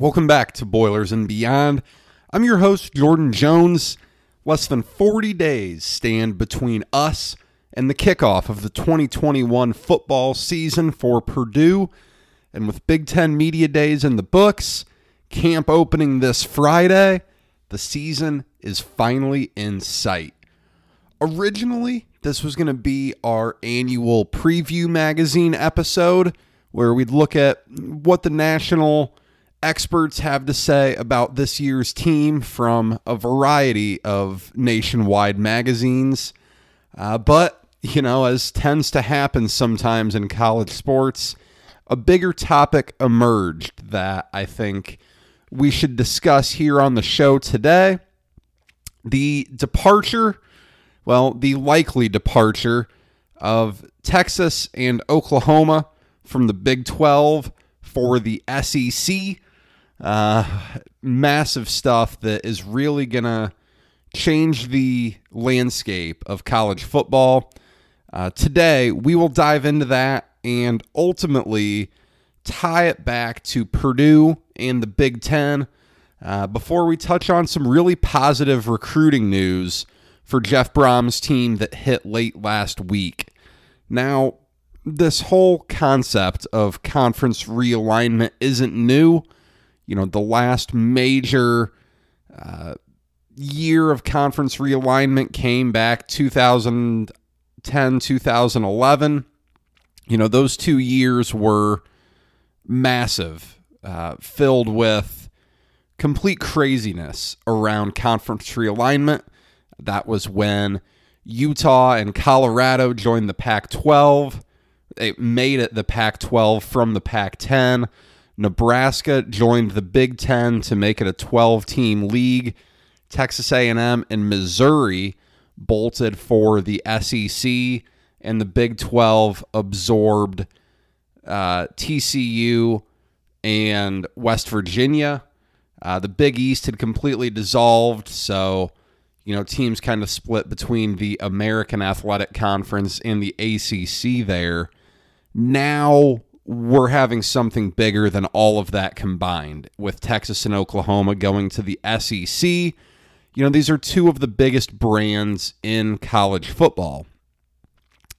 Welcome back to Boilers and Beyond. I'm your host, Jordan Jones. Less than 40 days stand between us and the kickoff of the 2021 football season for Purdue. And with Big Ten Media Days in the books, camp opening this Friday, the season is finally in sight. Originally, this was going to be our annual preview magazine episode where we'd look at what the national experts have to say about this year's team from a variety of nationwide magazines. Uh, but, you know, as tends to happen sometimes in college sports, a bigger topic emerged that I think we should discuss here on the show today. The departure, well, the likely departure of Texas and Oklahoma from the Big 12 for the SEC. Uh, massive stuff that is really going to change the landscape of college football. Uh, today, we will dive into that and ultimately tie it back to Purdue and the Big Ten uh, before we touch on some really positive recruiting news for Jeff Brohm's team that hit late last week. Now, this whole concept of conference realignment isn't new you know, the last major uh, year of conference realignment came back 2010, 2011. You know, those two years were massive, uh, filled with complete craziness around conference realignment. That was when Utah and Colorado joined the Pac 12. They made it the Pac 12 from the Pac 10. Nebraska joined the Big 10 to make it a 12-team league. Texas A&M and Missouri bolted for the SEC, and the Big 12 absorbed uh, TCU and West Virginia. Uh, the Big East had completely dissolved, so you know teams kind of split between the American Athletic Conference and the ACC there. Now we're having something bigger than all of that combined with Texas and Oklahoma going to the SEC. You know, these are two of the biggest brands in college football.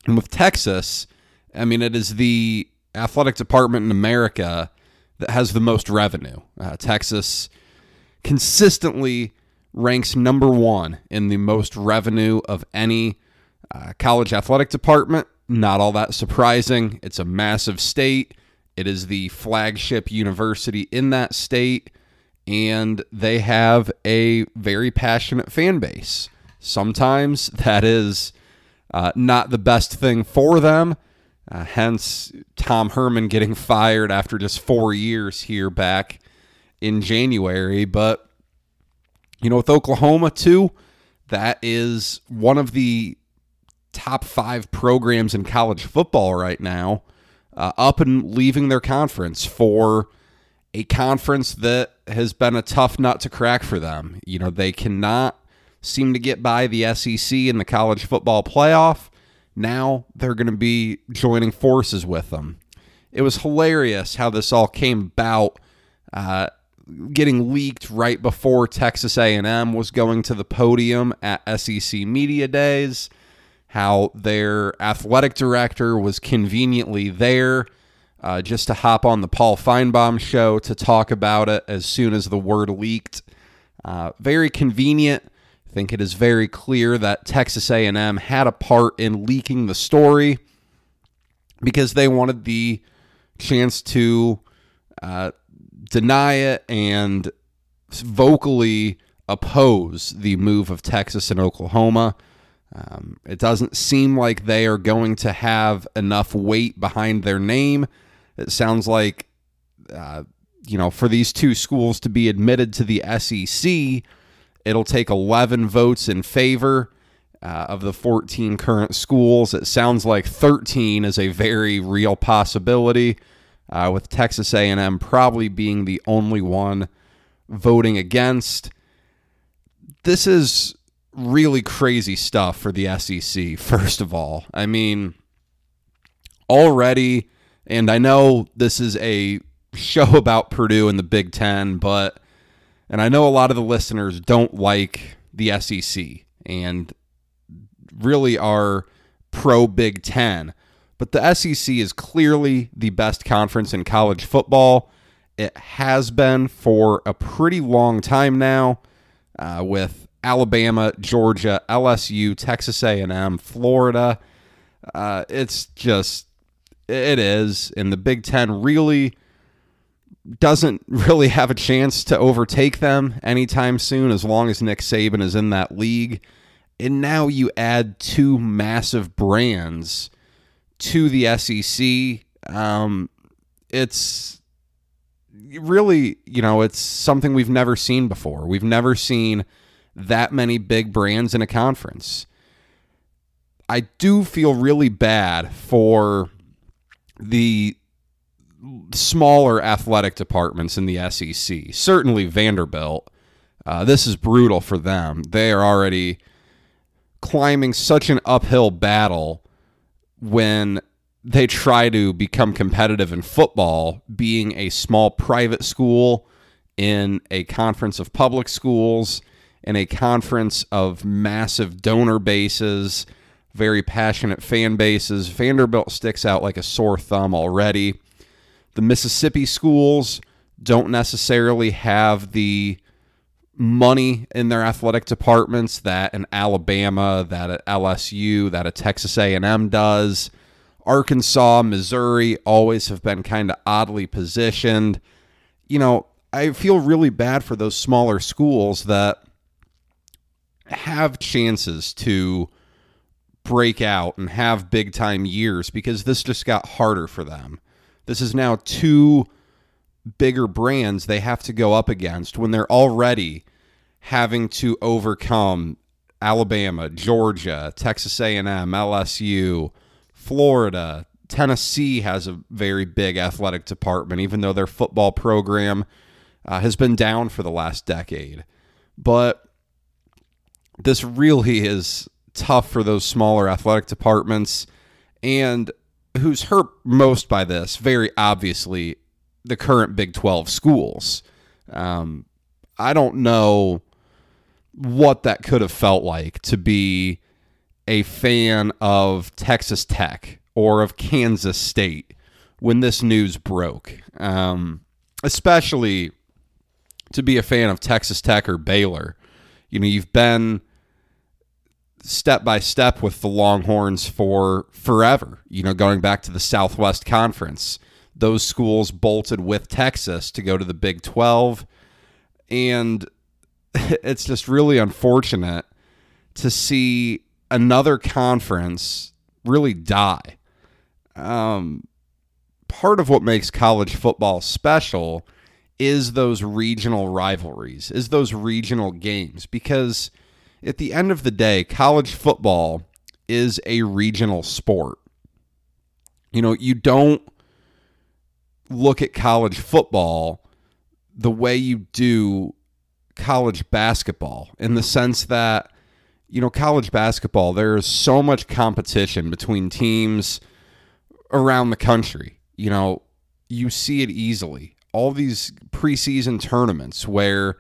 And with Texas, I mean, it is the athletic department in America that has the most revenue. Uh, Texas consistently ranks number one in the most revenue of any uh, college athletic department. Not all that surprising. It's a massive state. It is the flagship university in that state, and they have a very passionate fan base. Sometimes that is uh, not the best thing for them. Uh, hence, Tom Herman getting fired after just four years here back in January. But, you know, with Oklahoma, too, that is one of the top five programs in college football right now uh, up and leaving their conference for a conference that has been a tough nut to crack for them. You know, they cannot seem to get by the SEC in the college football playoff. Now they're going to be joining forces with them. It was hilarious how this all came about. Uh, getting leaked right before Texas A&M was going to the podium at SEC Media Days how their athletic director was conveniently there uh, just to hop on the Paul Finebaum show to talk about it as soon as the word leaked. Uh, very convenient. I think it is very clear that Texas A&M had a part in leaking the story because they wanted the chance to uh, deny it and vocally oppose the move of Texas and Oklahoma. Um, it doesn't seem like they are going to have enough weight behind their name. It sounds like, uh, you know, for these two schools to be admitted to the SEC, it'll take 11 votes in favor uh, of the 14 current schools. It sounds like 13 is a very real possibility, uh, with Texas A&M probably being the only one voting against. This is really crazy stuff for the SEC, first of all. I mean, already, and I know this is a show about Purdue and the Big Ten, but and I know a lot of the listeners don't like the SEC and really are pro Big Ten, but the SEC is clearly the best conference in college football. It has been for a pretty long time now, uh, with Alabama, Georgia, LSU, Texas A&M, Florida. Uh, it's just it is, and the Big Ten really doesn't really have a chance to overtake them anytime soon as long as Nick Saban is in that league. And now you add two massive brands to the SEC. Um, it's really, you know, it's something we've never seen before. We've never seen that many big brands in a conference. I do feel really bad for the smaller athletic departments in the SEC. Certainly Vanderbilt. Uh, this is brutal for them. They are already climbing such an uphill battle when they try to become competitive in football, being a small private school in a conference of public schools, in a conference of massive donor bases, very passionate fan bases. Vanderbilt sticks out like a sore thumb already. The Mississippi schools don't necessarily have the money in their athletic departments that an Alabama, that at LSU, that a Texas A&M does. Arkansas, Missouri always have been kind of oddly positioned. You know, I feel really bad for those smaller schools that have chances to break out and have big time years because this just got harder for them. This is now two bigger brands they have to go up against when they're already having to overcome Alabama, Georgia, Texas A&M, LSU, Florida, Tennessee has a very big athletic department even though their football program uh, has been down for the last decade. But this really is tough for those smaller athletic departments. And who's hurt most by this, very obviously, the current Big 12 schools. Um, I don't know what that could have felt like to be a fan of Texas Tech or of Kansas State when this news broke, um, especially to be a fan of Texas Tech or Baylor. You know, you've been step by step with the Longhorns for forever. You know, going back to the Southwest Conference, those schools bolted with Texas to go to the Big 12. And it's just really unfortunate to see another conference really die. Um, part of what makes college football special is those regional rivalries, is those regional games, because at the end of the day, college football is a regional sport. You know, you don't look at college football the way you do college basketball in the sense that, you know, college basketball, there is so much competition between teams around the country. You know, you see it easily. All these preseason tournaments where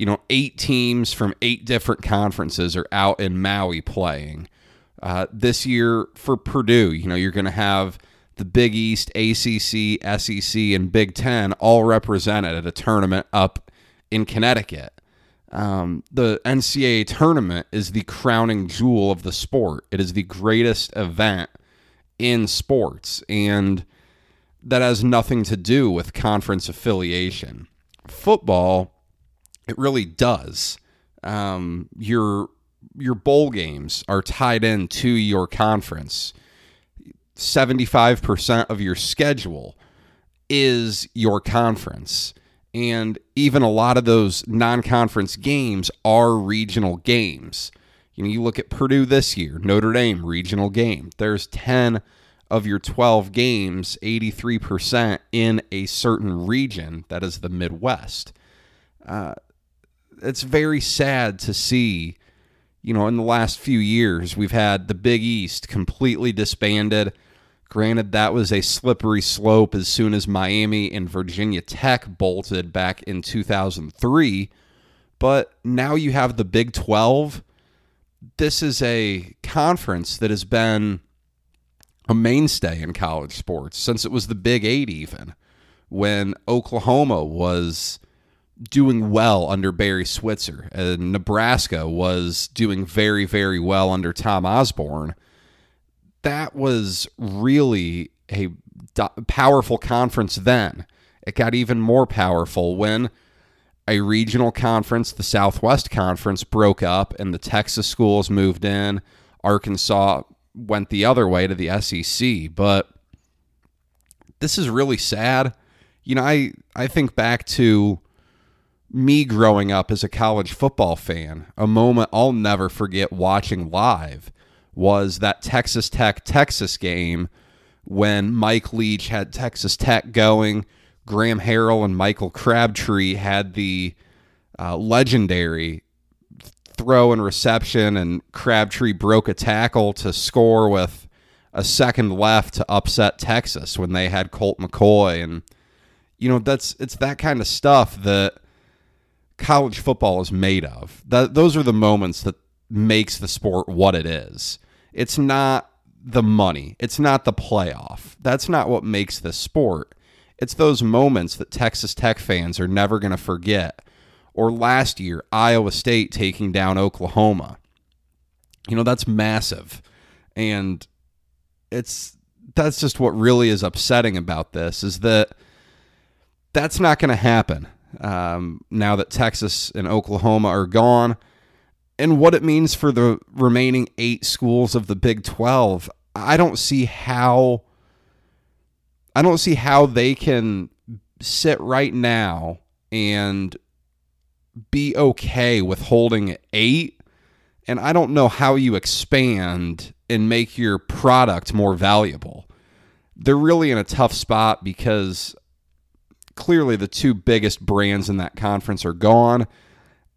you know, eight teams from eight different conferences are out in Maui playing. Uh, this year for Purdue, you know, you're going to have the Big East, ACC, SEC, and Big Ten all represented at a tournament up in Connecticut. Um, the NCAA tournament is the crowning jewel of the sport. It is the greatest event in sports, and that has nothing to do with conference affiliation. Football it really does. Um, your your bowl games are tied in to your conference. 75% of your schedule is your conference. And even a lot of those non conference games are regional games. You know, you look at Purdue this year, Notre Dame, regional game. There's 10 of your 12 games, 83% in a certain region that is the Midwest. Uh, it's very sad to see. You know, in the last few years, we've had the Big East completely disbanded. Granted, that was a slippery slope as soon as Miami and Virginia Tech bolted back in 2003. But now you have the Big 12. This is a conference that has been a mainstay in college sports since it was the Big Eight, even when Oklahoma was doing well under Barry Switzer and Nebraska was doing very, very well under Tom Osborne that was really a powerful conference then. It got even more powerful when a regional conference, the Southwest Conference, broke up and the Texas schools moved in. Arkansas went the other way to the SEC. But this is really sad. You know, I, I think back to me growing up as a college football fan, a moment I'll never forget watching live was that Texas Tech Texas game when Mike Leach had Texas Tech going. Graham Harrell and Michael Crabtree had the uh, legendary throw and reception, and Crabtree broke a tackle to score with a second left to upset Texas when they had Colt McCoy. And, you know, that's it's that kind of stuff that college football is made of. That those are the moments that makes the sport what it is. It's not the money. It's not the playoff. That's not what makes the sport. It's those moments that Texas Tech fans are never going to forget. Or last year, Iowa State taking down Oklahoma. You know, that's massive. And it's that's just what really is upsetting about this is that that's not going to happen um, now that Texas and Oklahoma are gone and what it means for the remaining eight schools of the Big 12, I don't see how I don't see how they can sit right now and be okay with holding eight. And I don't know how you expand and make your product more valuable. They're really in a tough spot because clearly the two biggest brands in that conference are gone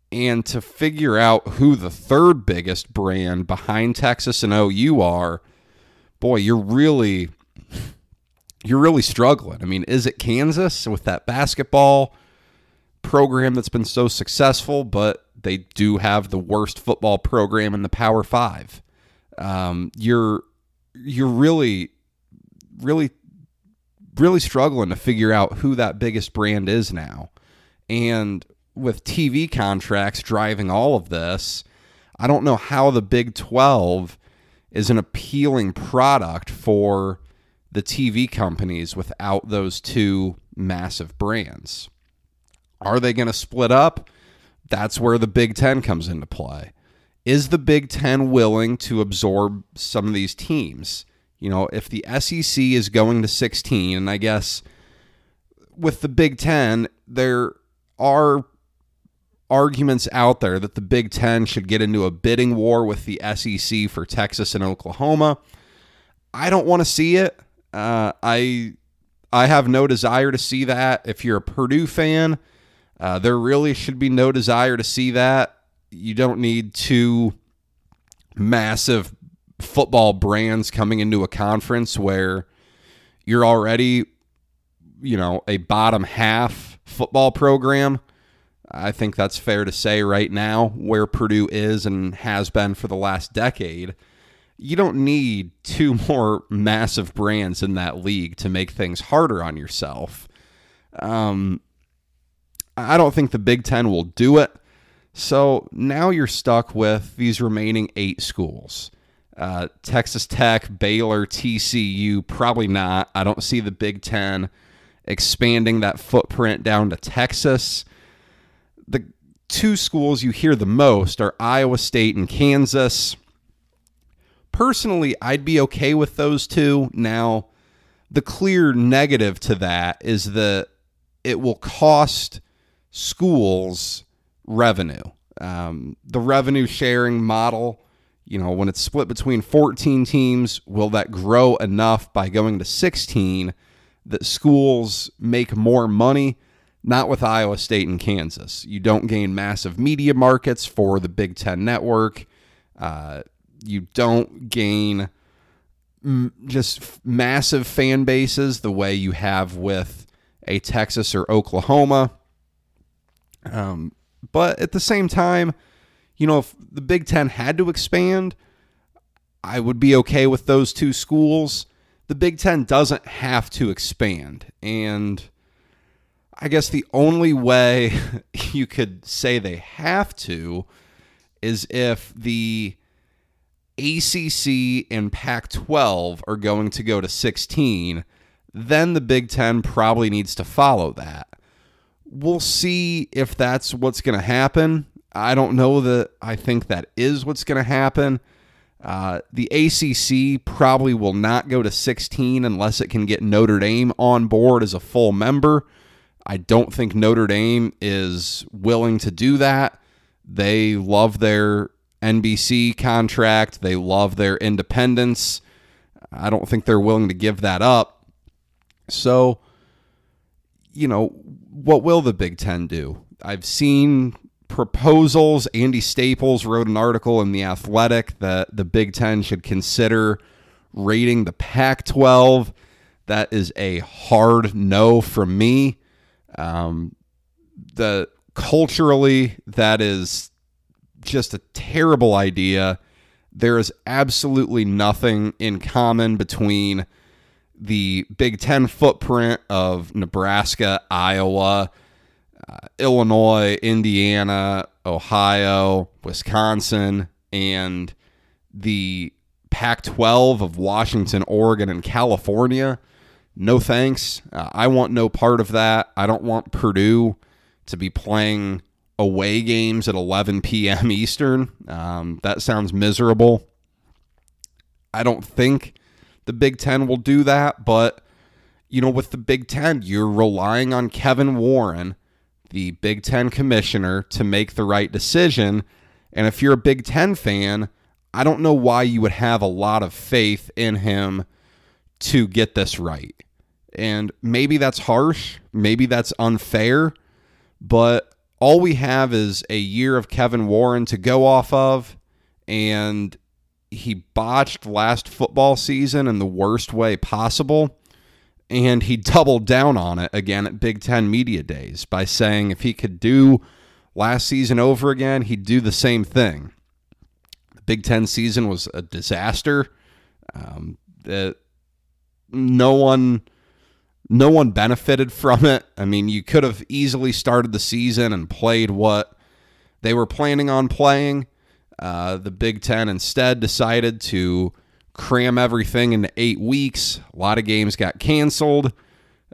and to figure out who the third biggest brand behind Texas and OU are, boy, you're really you're really struggling. I mean, is it Kansas with that basketball program that's been so successful, but they do have the worst football program in the Power Five? Um, you're you're really, really, really struggling to figure out who that biggest brand is now, and with TV contracts driving all of this, I don't know how the Big 12 is an appealing product for the TV companies without those two massive brands. Are they going to split up? That's where the Big 10 comes into play. Is the Big 10 willing to absorb some of these teams? You know, if the SEC is going to 16, and I guess with the Big 10, there are arguments out there that the Big Ten should get into a bidding war with the SEC for Texas and Oklahoma. I don't want to see it. Uh, I I have no desire to see that. If you're a Purdue fan, uh, there really should be no desire to see that. You don't need two massive football brands coming into a conference where you're already, you know, a bottom half football program I think that's fair to say right now, where Purdue is and has been for the last decade. You don't need two more massive brands in that league to make things harder on yourself. Um, I don't think the Big Ten will do it. So now you're stuck with these remaining eight schools. Uh, Texas Tech, Baylor, TCU, probably not. I don't see the Big Ten expanding that footprint down to Texas the two schools you hear the most are Iowa State and Kansas. Personally, I'd be okay with those two. Now, the clear negative to that is that it will cost schools revenue. Um, the revenue sharing model, you know, when it's split between 14 teams, will that grow enough by going to 16 that schools make more money? Not with Iowa State and Kansas. You don't gain massive media markets for the Big Ten network. Uh, you don't gain m- just massive fan bases the way you have with a Texas or Oklahoma. Um, but at the same time, you know, if the Big Ten had to expand, I would be okay with those two schools. The Big Ten doesn't have to expand. And I guess the only way you could say they have to is if the ACC and Pac 12 are going to go to 16, then the Big Ten probably needs to follow that. We'll see if that's what's going to happen. I don't know that I think that is what's going to happen. Uh, the ACC probably will not go to 16 unless it can get Notre Dame on board as a full member. I don't think Notre Dame is willing to do that. They love their NBC contract, they love their independence. I don't think they're willing to give that up. So, you know, what will the Big Ten do? I've seen proposals. Andy Staples wrote an article in The Athletic that the Big Ten should consider rating the Pac 12. That is a hard no from me. Um, the culturally, that is just a terrible idea. There is absolutely nothing in common between the Big Ten footprint of Nebraska, Iowa, uh, Illinois, Indiana, Ohio, Wisconsin, and the Pac 12 of Washington, Oregon, and California. No thanks. Uh, I want no part of that. I don't want Purdue to be playing away games at 11 p.m. Eastern. Um, that sounds miserable. I don't think the Big Ten will do that, but you know, with the Big Ten, you're relying on Kevin Warren, the Big Ten commissioner, to make the right decision. And if you're a Big Ten fan, I don't know why you would have a lot of faith in him to get this right. And maybe that's harsh, maybe that's unfair, but all we have is a year of Kevin Warren to go off of. And he botched last football season in the worst way possible. And he doubled down on it again at Big Ten Media Days by saying if he could do last season over again, he'd do the same thing. The Big Ten season was a disaster. Um, no one no one benefited from it. I mean, you could have easily started the season and played what they were planning on playing. Uh, the Big Ten instead decided to cram everything into eight weeks. A lot of games got canceled.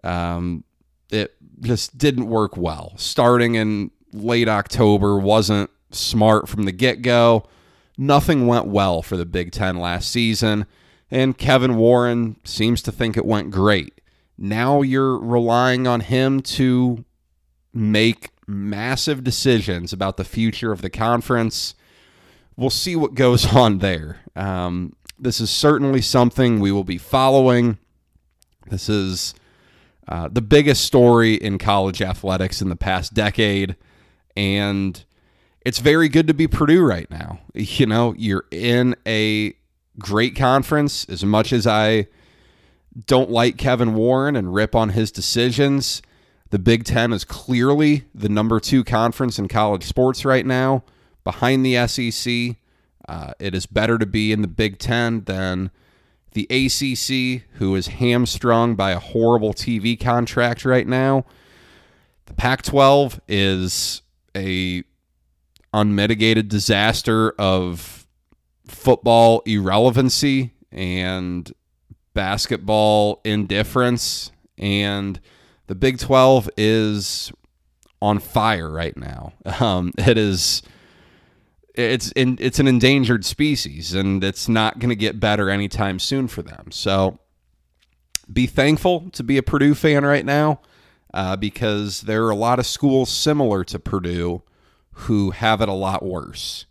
Um, it just didn't work well. Starting in late October wasn't smart from the get go. Nothing went well for the Big Ten last season, and Kevin Warren seems to think it went great. Now you're relying on him to make massive decisions about the future of the conference. We'll see what goes on there. Um, this is certainly something we will be following. This is uh, the biggest story in college athletics in the past decade. And it's very good to be Purdue right now. You know, you're in a great conference. As much as I don't like Kevin Warren and rip on his decisions, the Big Ten is clearly the number two conference in college sports right now, behind the SEC. Uh, it is better to be in the Big Ten than the ACC, who is hamstrung by a horrible TV contract right now. The Pac 12 is a unmitigated disaster of football irrelevancy and basketball indifference. And the Big 12 is on fire right now. Um, it is it's in, it's an endangered species and it's not going to get better anytime soon for them. So be thankful to be a Purdue fan right now uh, because there are a lot of schools similar to Purdue who have it a lot worse.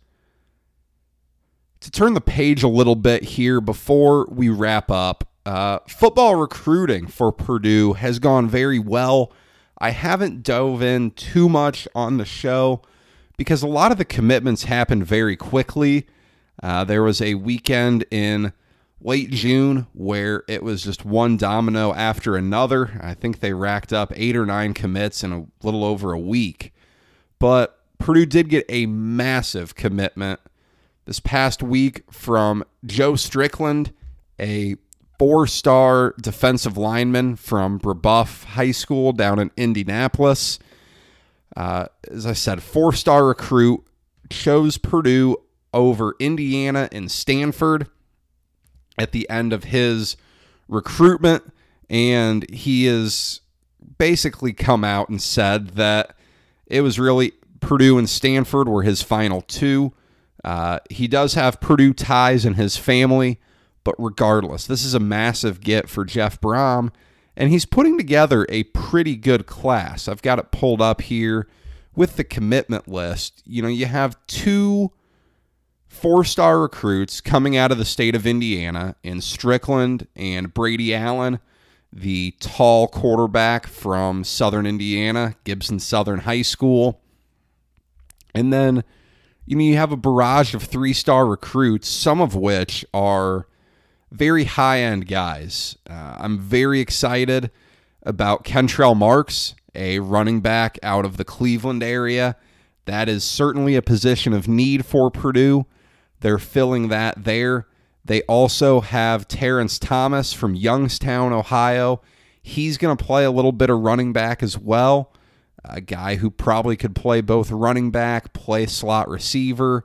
To turn the page a little bit here before we wrap up, uh, football recruiting for Purdue has gone very well. I haven't dove in too much on the show because a lot of the commitments happened very quickly. Uh, there was a weekend in late June where it was just one domino after another. I think they racked up eight or nine commits in a little over a week. But Purdue did get a massive commitment this past week from Joe Strickland, a four star defensive lineman from Brebeuf High School down in Indianapolis. Uh, as I said, four star recruit, chose Purdue over Indiana and Stanford at the end of his recruitment. And he has basically come out and said that it was really Purdue and Stanford were his final two. Uh, he does have Purdue ties in his family, but regardless, this is a massive get for Jeff Brohm, and he's putting together a pretty good class. I've got it pulled up here with the commitment list. You know, you have two four star recruits coming out of the state of Indiana in Strickland and Brady Allen, the tall quarterback from Southern Indiana, Gibson Southern High School. And then, you know, you have a barrage of three star recruits, some of which are very high end guys. Uh, I'm very excited about Kentrell Marks, a running back out of the Cleveland area. That is certainly a position of need for Purdue. They're filling that there. They also have Terrence Thomas from Youngstown, Ohio. He's going to play a little bit of running back as well. A guy who probably could play both running back, play slot receiver.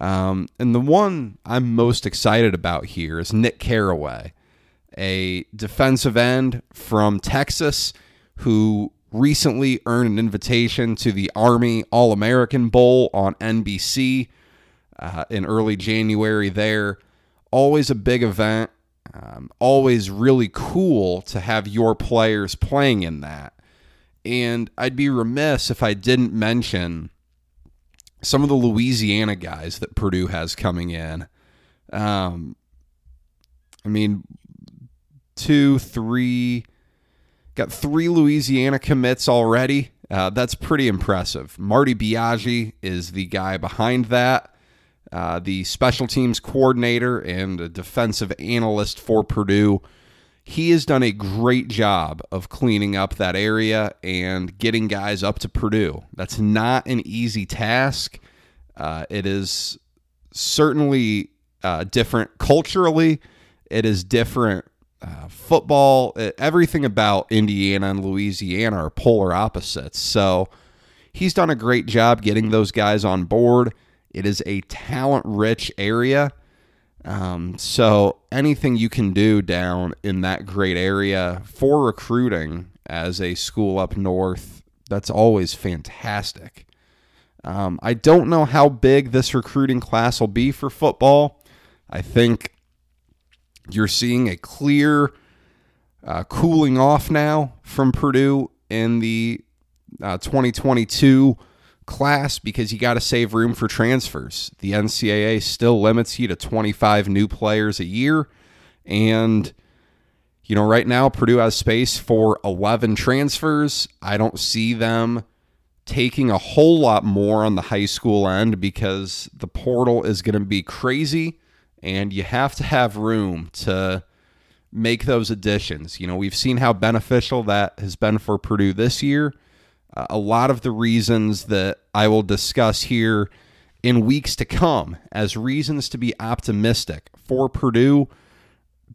Um, and the one I'm most excited about here is Nick Caraway, a defensive end from Texas who recently earned an invitation to the Army All American Bowl on NBC uh, in early January there. Always a big event. Um, always really cool to have your players playing in that. And I'd be remiss if I didn't mention some of the Louisiana guys that Purdue has coming in. Um, I mean, two, three, got three Louisiana commits already. Uh, that's pretty impressive. Marty Biagi is the guy behind that uh, the special teams coordinator and a defensive analyst for Purdue. He has done a great job of cleaning up that area and getting guys up to Purdue. That's not an easy task. Uh, it is certainly uh, different culturally. It is different uh, football. Everything about Indiana and Louisiana are polar opposites. So he's done a great job getting those guys on board. It is a talent rich area. Um, so anything you can do down in that great area for recruiting as a school up north, that's always fantastic. Um, I don't know how big this recruiting class will be for football. I think you're seeing a clear uh, cooling off now from Purdue in the uh, 2022 class because you got to save room for transfers. The NCAA still limits you to 25 new players a year. And, you know, right now, Purdue has space for 11 transfers. I don't see them taking a whole lot more on the high school end because the portal is going to be crazy and you have to have room to make those additions. You know, we've seen how beneficial that has been for Purdue this year uh, a lot of the reasons that I will discuss here in weeks to come as reasons to be optimistic for Purdue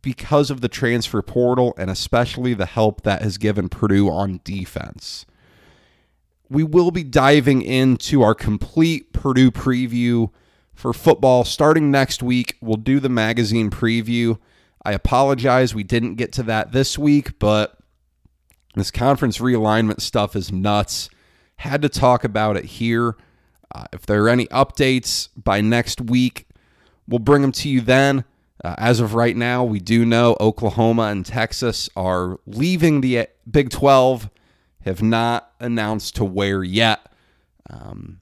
because of the transfer portal and especially the help that has given Purdue on defense. We will be diving into our complete Purdue preview for football starting next week. We'll do the magazine preview. I apologize we didn't get to that this week, but this conference realignment stuff is nuts. Had to talk about it here. Uh, if there are any updates by next week, we'll bring them to you then. Uh, as of right now, we do know Oklahoma and Texas are leaving the Big 12, have not announced to where yet. Um,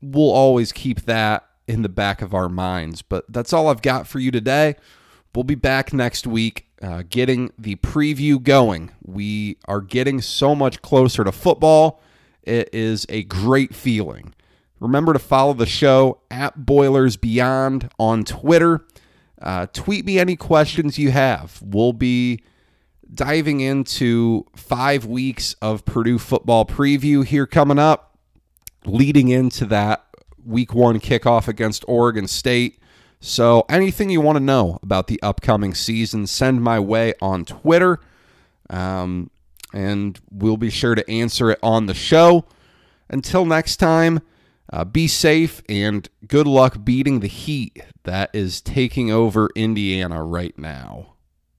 we'll always keep that in the back of our minds. But that's all I've got for you today. We'll be back next week uh, getting the preview going. We are getting so much closer to football. It is a great feeling. Remember to follow the show at Boilers Beyond on Twitter. Uh, tweet me any questions you have. We'll be diving into five weeks of Purdue football preview here coming up, leading into that week one kickoff against Oregon State. So, anything you want to know about the upcoming season, send my way on Twitter. Um, and we'll be sure to answer it on the show. Until next time, uh, be safe and good luck beating the heat that is taking over Indiana right now.